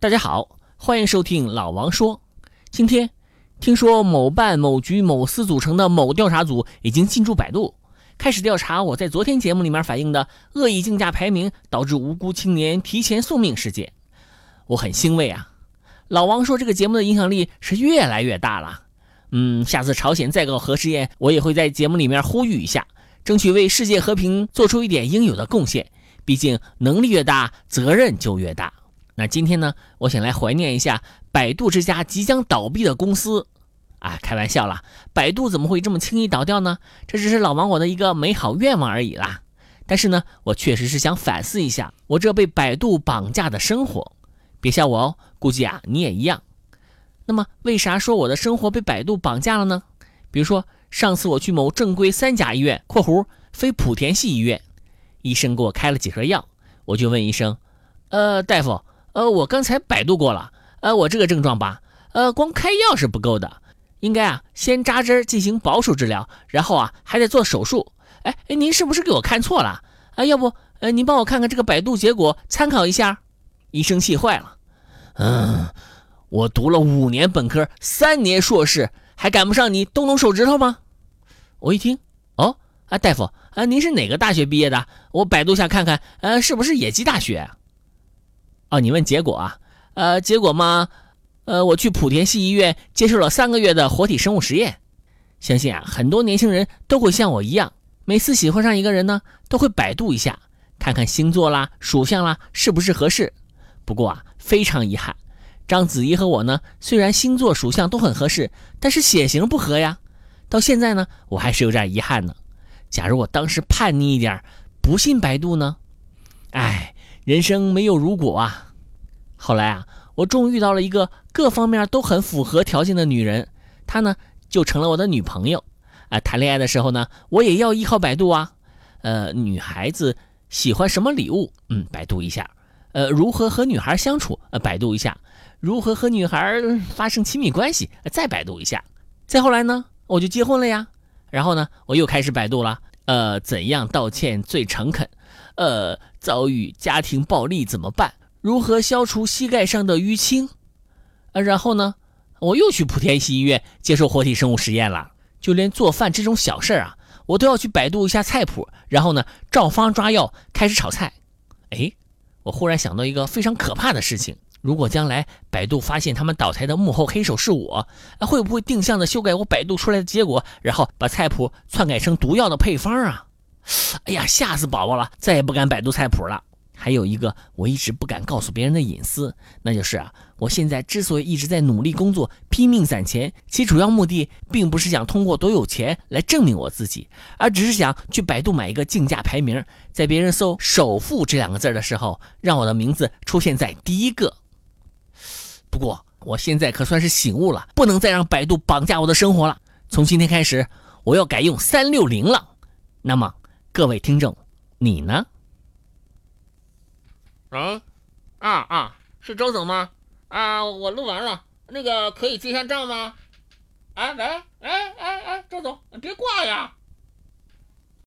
大家好，欢迎收听老王说。今天听说某办、某局、某司组成的某调查组已经进驻百度，开始调查我在昨天节目里面反映的恶意竞价排名导致无辜青年提前送命事件。我很欣慰啊！老王说这个节目的影响力是越来越大了。嗯，下次朝鲜再搞核试验，我也会在节目里面呼吁一下，争取为世界和平做出一点应有的贡献。毕竟能力越大，责任就越大。那今天呢，我想来怀念一下百度这家即将倒闭的公司。啊，开玩笑啦，百度怎么会这么轻易倒掉呢？这只是老王我的一个美好愿望而已啦。但是呢，我确实是想反思一下我这被百度绑架的生活。别笑我哦，估计啊你也一样。那么为啥说我的生活被百度绑架了呢？比如说上次我去某正规三甲医院（括弧非莆田系医院），医生给我开了几盒药，我就问医生：“呃，大夫。”呃，我刚才百度过了，呃，我这个症状吧，呃，光开药是不够的，应该啊，先扎针进行保守治疗，然后啊，还得做手术。哎哎，您是不是给我看错了？啊，要不，呃，您帮我看看这个百度结果，参考一下。医生气坏了，嗯，我读了五年本科，三年硕士，还赶不上你动动手指头吗？我一听，哦，啊，大夫，啊，您是哪个大学毕业的？我百度下看看，呃，是不是野鸡大学？哦，你问结果啊？呃，结果嘛，呃，我去莆田系医院接受了三个月的活体生物实验。相信啊，很多年轻人都会像我一样，每次喜欢上一个人呢，都会百度一下，看看星座啦、属相啦是不是合适。不过啊，非常遗憾，章子怡和我呢，虽然星座属相都很合适，但是血型不合呀。到现在呢，我还是有点遗憾呢。假如我当时叛逆一点，不信百度呢？哎。人生没有如果啊！后来啊，我终于遇到了一个各方面都很符合条件的女人，她呢就成了我的女朋友。啊，谈恋爱的时候呢，我也要依靠百度啊。呃，女孩子喜欢什么礼物？嗯，百度一下。呃，如何和女孩相处？呃，百度一下。如何和女孩发生亲密关系？再百度一下。再后来呢，我就结婚了呀。然后呢，我又开始百度了。呃，怎样道歉最诚恳？呃，遭遇家庭暴力怎么办？如何消除膝盖上的淤青？啊，然后呢，我又去莆田系医院接受活体生物实验了。就连做饭这种小事儿啊，我都要去百度一下菜谱，然后呢，照方抓药开始炒菜。哎，我忽然想到一个非常可怕的事情：如果将来百度发现他们倒台的幕后黑手是我，会不会定向的修改我百度出来的结果，然后把菜谱篡改成毒药的配方啊？哎呀，吓死宝宝了！再也不敢百度菜谱了。还有一个我一直不敢告诉别人的隐私，那就是啊，我现在之所以一直在努力工作、拼命攒钱，其主要目的并不是想通过多有钱来证明我自己，而只是想去百度买一个竞价排名，在别人搜“首富”这两个字的时候，让我的名字出现在第一个。不过我现在可算是醒悟了，不能再让百度绑架我的生活了。从今天开始，我要改用三六零了。那么。各位听众，你呢？喂，啊啊，是周总吗？啊，我录完了，那个可以结下账吗？哎喂，哎哎哎，周总，别挂呀！